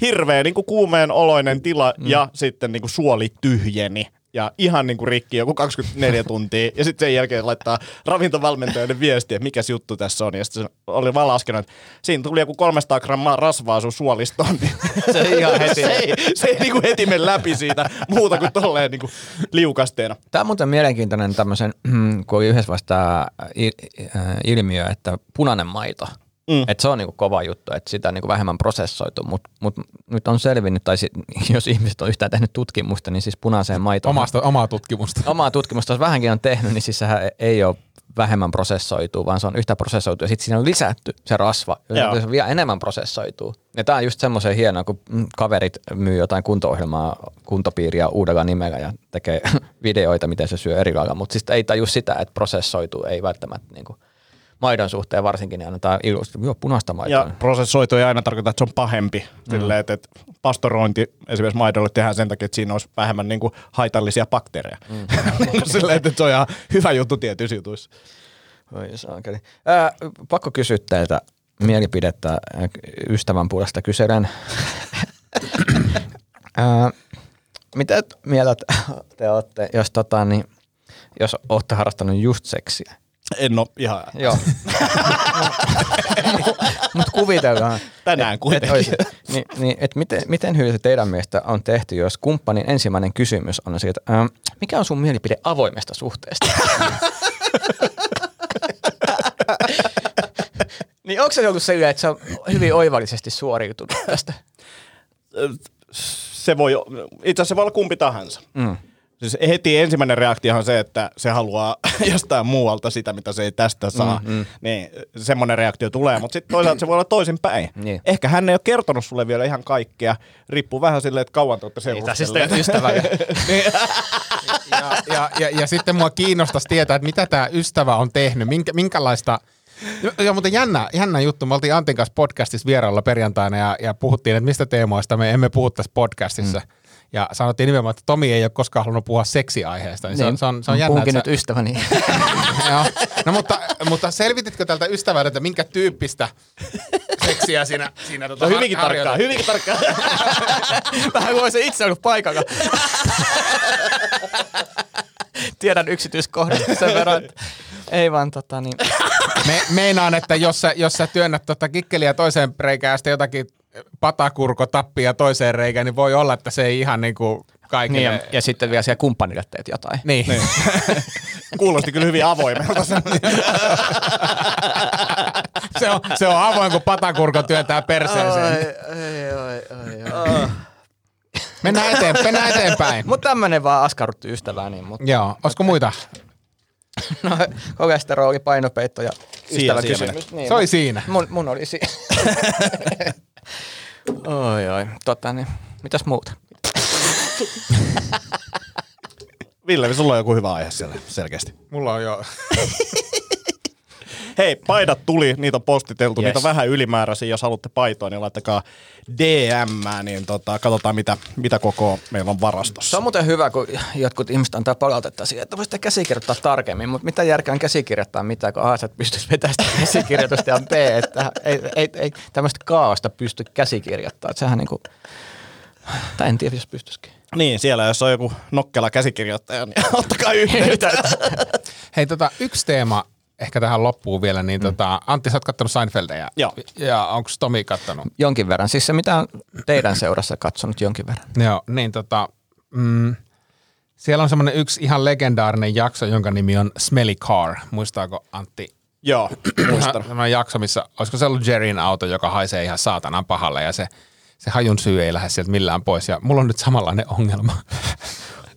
hirveä niin kuin kuumeen oloinen tila mm. ja sitten niin kuin suoli tyhjeni ja ihan niin kuin rikki joku 24 tuntia. Ja sitten sen jälkeen laittaa ravintovalmentajalle viestiä, että mikä juttu tässä on. Ja sitten se oli vaan laskenut, että siinä tuli joku 300 grammaa rasvaa sun suolistoon. Niin
Se ihan heti.
se ei, se ei niin kuin heti mene läpi siitä muuta kuin tolleen niin kuin liukasteena.
Tämä on muuten mielenkiintoinen tämmöisen, kun oli yhdessä vasta ilmiö, että punainen maito, mm. että se on niinku kova juttu, että sitä niinku vähemmän prosessoitu, mutta mut nyt on selvinnyt, tai si, jos ihmiset on yhtään tehnyt tutkimusta, niin siis punaiseen maitoon.
Omasta, omaa tutkimusta.
Omaa tutkimusta, jos vähänkin on tehnyt, niin siis sehän ei ole vähemmän prosessoituu, vaan se on yhtä prosessoitu ja sitten siinä on lisätty se rasva,
Joo.
se vielä enemmän prosessoituu. Ja tämä on just semmoisen hienoa, kun mm, kaverit myy jotain kunto-ohjelmaa, kuntopiiriä uudella nimellä ja tekee videoita, miten se syö eri lailla, mutta siis ei taju sitä, että prosessoituu, ei välttämättä niin kuin maidon suhteen varsinkin, niin annetaan ilusti, joo, punaista maitoa.
Ja prosessoitu ei aina tarkoita, että se on pahempi. Mm. Silleen, että, että pastorointi esimerkiksi maidolle tehdään sen takia, että siinä olisi vähemmän niin kuin haitallisia bakteereja. Mm. Silleen, että se on ihan hyvä juttu tietyissä jutuissa.
Oi saakeli. Ää, pakko kysyä teiltä mielipidettä ystävän puolesta kyselen. Ää, mitä mieltä te olette, jos, tota, niin, jos olette harrastanut just seksiä?
En ole ihan
Joo. Mutta kuvitellaan.
tänään
Et,
kuitenkin.
olisi, niin, niin, et miten, miten hyvin se teidän mielestä on tehty, jos kumppanin ensimmäinen kysymys on siitä, ähm, mikä on sun mielipide avoimesta suhteesta? niin onko se ollut silleen, että se on hyvin oivallisesti suoriutunut tästä?
se voi, itse asiassa se voi olla kumpi tahansa.
Mm.
Siis heti ensimmäinen reaktio on se, että se haluaa jostain muualta sitä, mitä se ei tästä saa. Mm, mm. Niin semmoinen reaktio tulee, mutta sitten toisaalta se voi olla toisinpäin.
Niin.
Ehkä hän ei ole kertonut sulle vielä ihan kaikkea. Riippuu vähän silleen, että kauan te olette
Niin, siis
seurustelleet.
ystävä.
ja, ja, ja, ja sitten mua kiinnostaisi tietää, että mitä tämä ystävä on tehnyt, minkä, minkälaista... Ja mutta jännä, jännä juttu. Me oltiin Antin kanssa podcastissa vierailla perjantaina ja, ja puhuttiin, että mistä teemoista me emme puhu tässä podcastissa. Mm. Ja sanottiin nimenomaan, että Tomi ei ole koskaan halunnut puhua seksiaiheesta. Niin se, on, se, on, se on jännä,
Puhunkin nyt ystäväni.
Joo. No mutta, mutta selvititkö tältä ystävältä, että minkä tyyppistä seksiä siinä, siinä tota
No hyvinkin
har-
tarkkaan, hyvinkin tarkkaan.
Vähän kuin se itse ollut paikalla. Tiedän yksityiskohdat sen verran, että ei vaan tota niin.
Me, meinaan, että jos sä, jos sä työnnät tota kikkeliä toiseen reikään ja sitten jotakin patakurko tappia toiseen reikään, niin voi olla, että se ei ihan niinku kaikille...
Niin, ja, ja, sitten vielä siellä kumppanille teet jotain.
niin. niin.
Kuulosti kyllä hyvin avoimelta.
se, on, se on avoin, kun patakurko työntää perseeseen.
Ai, ai, ai, ai.
Mennään, eteen, mennään eteenpäin.
Mutta tämmönen vaan askarrutti ystävää. Niin, mutta
Joo, olisiko muita?
no, kolesteroli, painopeitto ja ystäväkysymys. Niin,
Se oli siinä.
Mun, mun oli siinä. oi, oi. Tota, niin. Mitäs muuta?
Ville, sulla on joku hyvä aihe siellä selkeästi.
Mulla on jo...
Hei, paidat tuli, niitä on postiteltu,
Yes.
niitä on vähän ylimääräisiä. Jos haluatte paitoa, niin laittakaa DM, niin tota, katsotaan mitä, mitä koko meillä on varastossa.
Se on muuten hyvä, kun jotkut ihmiset antaa palautetta siihen, että voisitte käsikirjoittaa tarkemmin, mutta mitä järkeä on käsikirjoittaa mitään, kun A, sä et pystyisi vetämään sitä käsikirjoitusta ja B, että ei, ei, ei tämmöistä kaaosta pysty käsikirjoittamaan. Että sehän niinku, tai en tiedä, jos pystyisikin.
Niin, siellä jos on joku nokkela käsikirjoittaja, niin ottakaa yhteyttä.
Hei, tota, yksi teema ehkä tähän loppuun vielä, niin tota, Antti, sä oot kattonut Seinfeldia.
Joo.
Ja onko Tomi kattonut?
Jonkin verran. Siis se, mitä on teidän seurassa katsonut jonkin verran.
Joo, niin tota, mm, siellä on semmoinen yksi ihan legendaarinen jakso, jonka nimi on Smelly Car. Muistaako Antti?
Joo, muistan.
Semmoinen jakso, missä, olisiko se ollut Jerryn auto, joka haisee ihan saatanan pahalle ja se, se hajun syy ei lähde sieltä millään pois. Ja mulla on nyt samanlainen ongelma.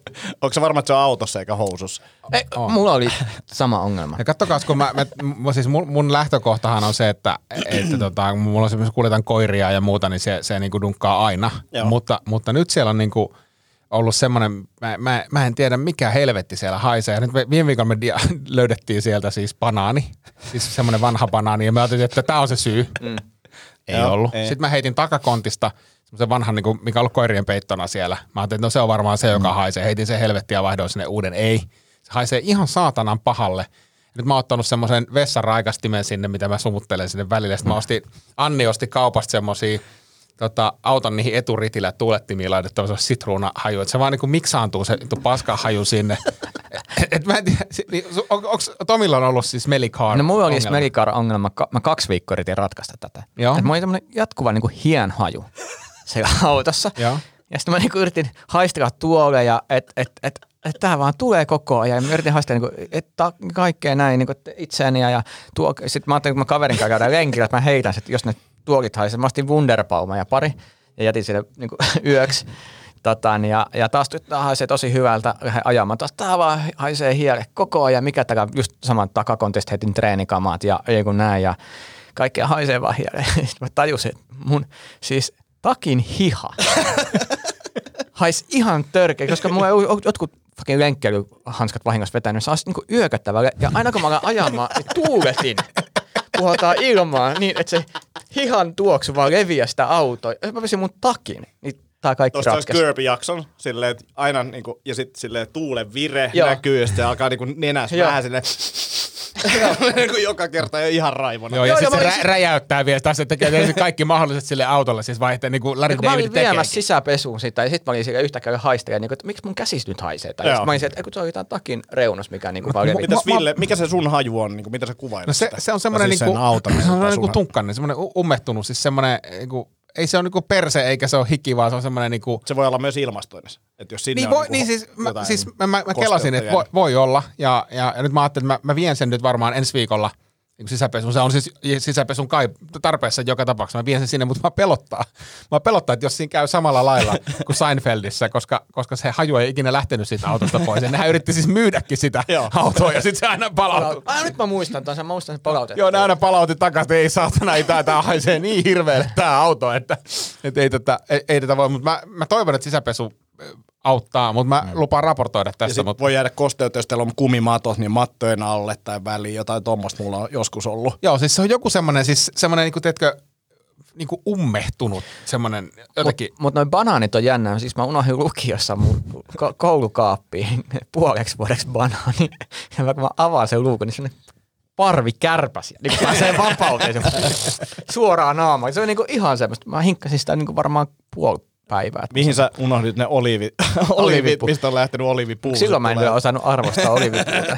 Onko se varma, että se on autossa eikä housussa?
Ei, mulla oli sama ongelma.
Ja kattokaa, kun mä, mä, mä siis mun, mun, lähtökohtahan on se, että, että tota, mulla on semmoisia kuljetan koiria ja muuta, niin se, se niinku dunkkaa aina.
Joo.
Mutta, mutta nyt siellä on niinku ollut semmoinen, mä, mä, mä, en tiedä mikä helvetti siellä haisee. Ja nyt me, viime viikolla me dia, löydettiin sieltä siis banaani, siis semmoinen vanha banaani, ja mä ajattelin, että tämä on se syy. Mm. Ei
Joo,
ollut.
ei.
Sitten mä heitin takakontista semmoisen vanhan, niin kuin, mikä on ollut koirien peittona siellä. Mä ajattelin, että no se on varmaan se, joka haisee. Heitin sen helvettiä ja vaihdoin sinne uuden. Ei. Se haisee ihan saatanan pahalle. Nyt mä oon ottanut semmoisen vessaraikastimen sinne, mitä mä sumuttelen sinne välille. Sitten mä ostin, Anni osti kaupasta semmosia tota, auton niihin eturitillä tuulettimiin laitettava se sitruunahaju. Että se vaan niinku miksaantuu se vittu paskahaju sinne. et, mä en tiedä, niin, on, onks Tomilla on ollut siis Melicar
No mulla oli
ongelma?
Smelikar-ongelma, Ka- mä kaksi viikkoa yritin ratkaista tätä.
Joo.
Et mulla oli tämmönen jatkuva niinku hien haju siellä autossa.
Joo.
Ja sitten mä niinku yritin haistella tuoleja, että et, et, et tää vaan tulee koko ajan. Ja mä yritin haistella niinku, että kaikkea näin niinku, et itseäni ja, ja tuo, sitten mä ajattelin, kun mä kaverin kanssa käydään lenkillä, että mä heitän sit, jos ne tuolit ostin Wunderbauma ja pari ja jätin sille niinku, yöksi. Totan, ja, ja taas tää haisee tosi hyvältä ajamaan. Taas tää vaan haisee hiere koko ajan. Mikä täällä just saman takakontista heitin treenikamat ja ei kun näin. Ja kaikkea haisee vaan. Sitten mä tajusin, että mun siis takin hiha hais ihan törkeä, koska mulla ei jotkut fucking lenkkeilyhanskat vahingossa vetänyt, se olisi niinku yököttävälle. Ja aina kun mä alan ajamaan, niin tuuletin puhaltaa ilmaan niin, että se hihan tuoksu vaan leviää sitä autoa. Jos mä pesin mun takin, niin tää kaikki
Tuosta olisi. Kirby-jakson, silleen, että aina niinku, ja sitten silleen tuulen vire
Joo.
näkyy, ja sitten se alkaa niinku nenässä
Joo.
vähän silleen, niinku joka kerta jo ihan raivona.
Joo, ja sitten se
mä
rä- räjäyttää vielä taas, että tekee kaikki mahdolliset sille autolle, siis vaihtaa niin kuin Larry
kun mä
David
olin viemässä sisäpesuun sitä, ja sitten mä olin siellä yhtäkkiä haistelemaan, niin että miksi mun käsis nyt haisee. Tai mä olin se, että ei, kun se oli tämän takin reunus, mikä niin kuin vaan leviää.
Mitäs
Mä- mä-
Ville, mikä se sun haju on, niinku, mitä sä kuvailet
No se,
sitä?
se on semmoinen
sen auton,
se on
sun
niinku tunkkainen, semmoinen ummehtunut, siis semmoinen niinku, ei se ole niinku perse eikä se ole hiki, vaan se on semmoinen niinku,
Se voi olla myös ilmastoinnissa. Että jos sinne
niin, voi,
niinku
niin siis, mä, siis mä, mä, mä kelasin, että voi, voi olla, ja, ja, ja nyt mä ajattelin, että mä, mä vien sen nyt varmaan ensi viikolla sisäpesun. Se on siis sisäpesun kai tarpeessa joka tapauksessa. Mä vien sen sinne, mutta mä pelottaa. Mä pelottaa, että jos siinä käy samalla lailla kuin Seinfeldissä, koska, koska se haju ei ikinä lähtenyt siitä autosta pois. Ja nehän yritti siis myydäkin sitä
Joo.
autoa ja sitten se aina palautui.
Ah, nyt mä muistan tämän, mä muistan sen palautet.
Joo, ne aina palautti takaisin, että ei saatana, ei tää, tää haisee niin hirveelle tää auto, että, että ei, tätä, ei, ei tätä voi. Mutta mä, mä toivon, että sisäpesu auttaa, mutta mä lupaan raportoida
sit
Mutta
voi jäädä kosteutta, jos teillä on kumimatot, niin mattojen alle tai väliin. Jotain tuommoista mulla on joskus ollut.
Joo, siis se on joku semmoinen, siis semmoinen, niin kuin, teetkö, niin kuin ummehtunut semmoinen jotenkin.
Mutta mut noin banaanit on jännä. Siis mä unohdin lukiossa mun ko- koulukaappiin puoleksi vuodeksi banaani. Ja mä, kun mä avaan sen luukun, niin semmoinen parvi kärpäsiä. Niin kun pääsee vapauteen suoraan naamaan. Se on niinku ihan semmoista. Mä hinkkasin sitä niinku varmaan puoli päivää.
Mihin sä unohdit ne olivit, olivit
Olivipu-
mistä on lähtenyt olivipuu?
Silloin mä en vielä osannut arvostaa olivipuuta.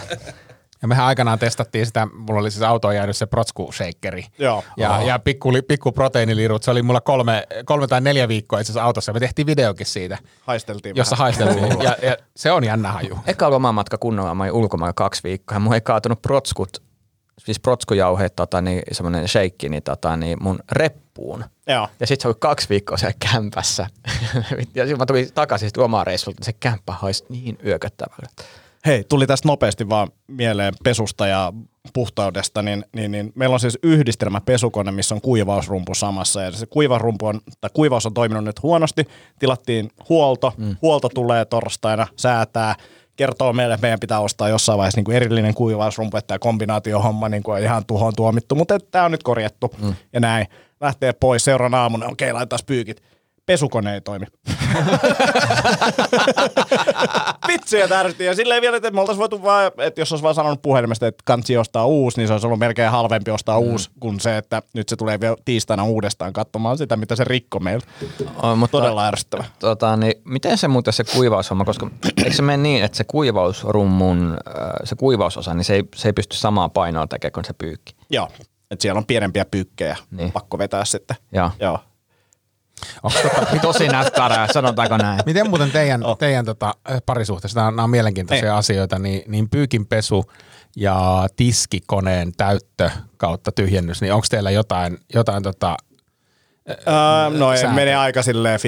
Ja mehän aikanaan testattiin sitä, mulla oli siis autoon jäänyt se protsku shakeri.
Joo.
Ja, ja pikku, pikku proteiinilirut, se oli mulla kolme, kolme tai neljä viikkoa itse asiassa autossa. Me tehtiin videokin siitä,
Haisteltiin
jossa
vähän.
haisteltiin. ja, ja, se on jännä haju.
Eka lomamatka kunnolla, mä olin ulkomailla kaksi viikkoa. Ja mun ei kaatunut protskut, siis protskujauheet, tota, niin, semmoinen shake, niin, tota, niin mun reppuun.
Joo.
Ja sitten se oli kaksi viikkoa siellä kämpässä. ja sitten mä tulin takaisin sit lomareissulta, niin se kämppä haisi niin yököttävältä.
Hei, tuli tästä nopeasti vaan mieleen pesusta ja puhtaudesta, niin, niin, niin meillä on siis yhdistelmä pesukone, missä on kuivausrumpu samassa. Ja se kuivausrumpu on, tai kuivaus on toiminut nyt huonosti. Tilattiin huolto, mm. huolto tulee torstaina, säätää, kertoo meille, että meidän pitää ostaa jossain vaiheessa niin kuin erillinen kuivausrumpu, että tämä kombinaatiohomma niin kuin on ihan tuhoon tuomittu, mutta tämä on nyt korjattu mm. ja näin. Lähtee pois seuraavana aamuna, okei, laitetaan pyykit. Pesukone ei toimi. Vitsi ja tärsti. Ja silleen vielä, että me oltaisiin voitu vaan, että jos olisi vaan sanonut puhelimesta, että kansi ostaa uusi, niin se olisi ollut melkein halvempi ostaa mm. uusi kuin se, että nyt se tulee vielä tiistaina uudestaan katsomaan sitä, mitä se rikko meiltä.
Oh, mutta
Todella ärsyttävä.
Tota, niin, miten se muuten se kuivaushomma, koska eikö se mene niin, että se kuivausrummun, äh, se kuivausosa, niin se ei, se ei pysty samaa painoa tekemään kuin se pyykki.
Joo. Että siellä on pienempiä pyykkejä,
Niin.
niin. pakko vetää sitten.
Joo.
Joo.
Onks tota,
Tosi näppärää, sanotaanko näin.
miten muuten teidän, oh. teidän tota, äh, parisuhteessa, nämä, nämä on mielenkiintoisia
Ei.
asioita, niin, niin pyykinpesu ja tiskikoneen täyttö kautta tyhjennys, niin onko teillä jotain, jotain tota,
Uh, no ei, menee aika silleen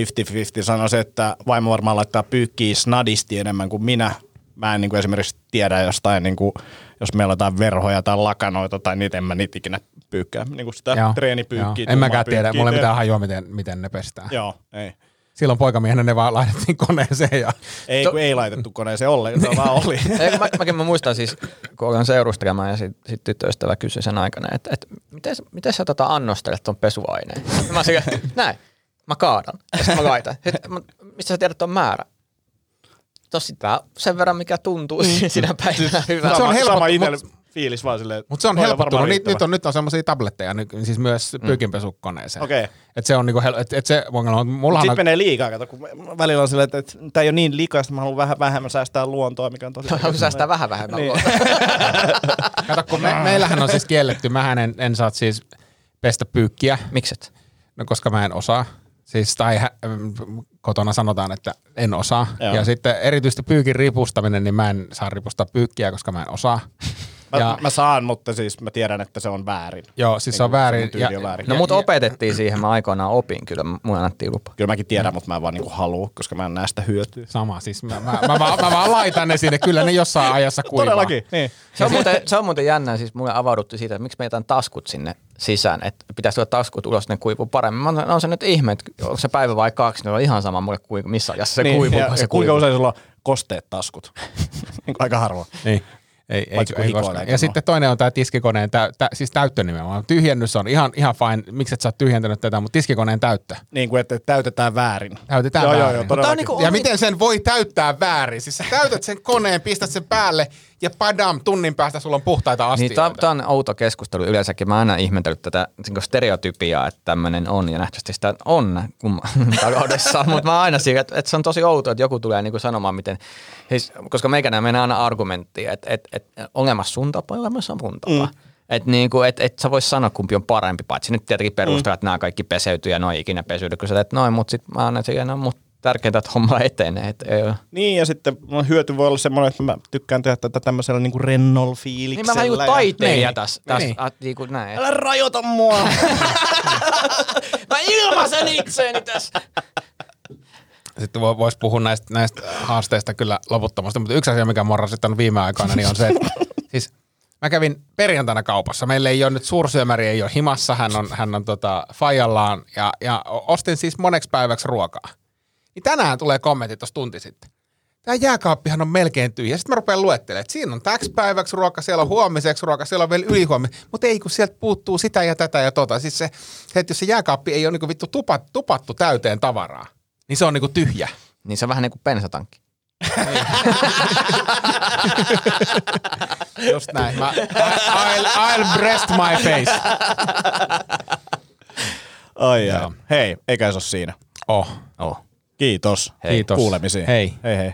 50-50. Sanoisin, että vaimo varmaan laittaa pyykkiä snadisti enemmän kuin minä. Mä en niin kuin esimerkiksi tiedä jostain, niin kuin, jos meillä on jotain verhoja tai lakanoita tai niitä, en mä niitä ikinä pyykkää. Niin kuin sitä
Joo,
treenipyykkiä.
joo. En mäkään tiedä, mulla ei mitään hajua, miten, miten ne pestään.
Joo, ei.
Silloin poikamiehenä ne vaan laitettiin koneeseen ja
Ei, kun ei laitettu koneeseen ollenkaan, se vaan oli.
Ei, mä, mäkin mä muistan siis, kun olin seurustelemaan ja sitten sit tyttöystävä kysyi sen aikana, että, että miten, sä- miten sä tota annostelet ton pesuaineen? Mä että näin, mä kaadan ja sitten mä laitan. Sitten, mä, mistä sä tiedät ton määrä? Sitä sen verran, mikä tuntuu mm. sinä päivänä hyvältä.
Se on helpottu,
sama itselle
mut-
fiilis vaan silleen.
Mutta se on helpottunut. Nyt, nyt on, nyt on semmoisia tabletteja, nyt, siis myös pyykinpesukoneeseen.
Okei.
Et se on niinku, hel- et, et se, mullahan
Sitten
on,
menee liikaa, kato, kun välillä on silleen, että, että tämä ei ole niin likaista, mä haluan vähän vähemmän säästää luontoa, mikä on tosi...
Onko säästää vähän vähemmän?
Niin.
kato, kun me, meillähän on siis kielletty, mähän en, en saa siis pestä pyykkiä,
Mikset?
no koska mä en osaa. Siis, tai hä- kotona sanotaan, että en osaa.
Joo.
Ja sitten erityisesti pyykin ripustaminen, niin mä en saa ripustaa pyykkiä, koska mä en osaa.
Mä,
Ja-
mä, saan, mutta siis mä tiedän, että se on väärin.
Joo, siis se on väärin.
tyyli on väärin.
No mut opetettiin siihen, mä aikoinaan opin kyllä, mun annettiin lupa.
Kyllä mäkin tiedän, mutta mä en vaan niinku halua, koska mä en näe sitä hyötyä.
Sama, siis mä, mä, mä, mä, mä, vaan laitan ne sinne, kyllä ne jossain ajassa kuivaa.
Todellakin, niin.
Se on, muuten, se on muuten jännää, siis mulle avaudutti siitä, että miksi me jätän taskut sinne sisään, että pitäisi tuoda taskut ulos, ne kuivuu paremmin. Mä on se nyt ihme, että onko se päivä vai kaksi, niin on ihan sama mulle kuivu, missä ajassa se
niin,
kuivuu.
ja,
kun
ja
se
kuinka
kuivuu.
usein sulla on kosteet taskut? Aika harvoin.
Niin. Ei, ei, ei koskaan. Ja sitten toinen on tämä tiskikoneen, tä, tä, siis täyttö nimenomaan. Tyhjennys on ihan, ihan fine, miksi et sä oot tyhjentänyt tätä, mutta tiskikoneen täyttö.
Niin kuin, että täytetään väärin.
Täytetään
joo,
väärin.
Joo, joo,
on
todellakin.
niinku-
Ja miten sen voi täyttää väärin? Siis sä täytät sen koneen, pistät sen päälle ja padam, tunnin päästä sulla on puhtaita astioita.
Niin, tämä on outo keskustelu yleensäkin. Mä aina ihmetellyt tätä niin stereotypiaa, että tämmöinen on, ja nähtävästi sitä on kun taloudessa, mutta mä aina siinä, että, että, se on tosi outoa, että joku tulee niin kuin sanomaan, miten, siis, koska meikänä menee aina argumenttiin, että, että, että ongelma sun tapa, elämässä on mun tapa. Mm. Että niinku, et, et sä vois sanoa, kumpi on parempi, paitsi nyt tietenkin perustaa, mm. että nämä kaikki peseytyy ja noin ikinä pesyydy, kun sä teet noin, mutta sitten mä annan no, mutta tärkeintä, että homma etenee. Et, ei.
Niin, ja sitten mun hyöty voi olla semmoinen, että mä tykkään tehdä tätä tämmöisellä niinku rennolla fiiliksellä.
Niin mä vähän niin
ja-
taiteilija
Niin.
tässä, tässä
Niin.
niin. niin kuin näin.
Älä rajoita mua!
Mä ilmaisen itseäni tässä.
Sitten vo- voisi puhua näistä, näistä haasteista kyllä loputtomasti, mutta yksi asia, mikä mua rasittanut viime aikoina, niin on se, että siis mä kävin perjantaina kaupassa. Meillä ei ole nyt suursyömäri, ei ole himassa, hän on, hän on tota, fajallaan ja, ja ostin siis moneksi päiväksi ruokaa. Niin tänään tulee kommentti tuossa tunti sitten. Tämä jääkaappihan on melkein tyhjä. Sitten mä rupean luettelemaan, että siinä on täksi päiväksi ruoka, siellä on huomiseksi ruoka, siellä on vielä ylihuomi. Mutta ei, kun sieltä puuttuu sitä ja tätä ja tota. Siis se, se että jos se jääkaappi ei ole niinku vittu tupat, tupattu täyteen tavaraa, niin se on niinku tyhjä.
Niin se on vähän niin kuin bensatankki.
Just näin. Mä, I'll, I'll breast my face.
Ai jaa. Hei, eikä se ole siinä.
Oh.
Oh.
Kiitos.
Kiitos.
Kuulemisiin.
Hei.
Hei hei.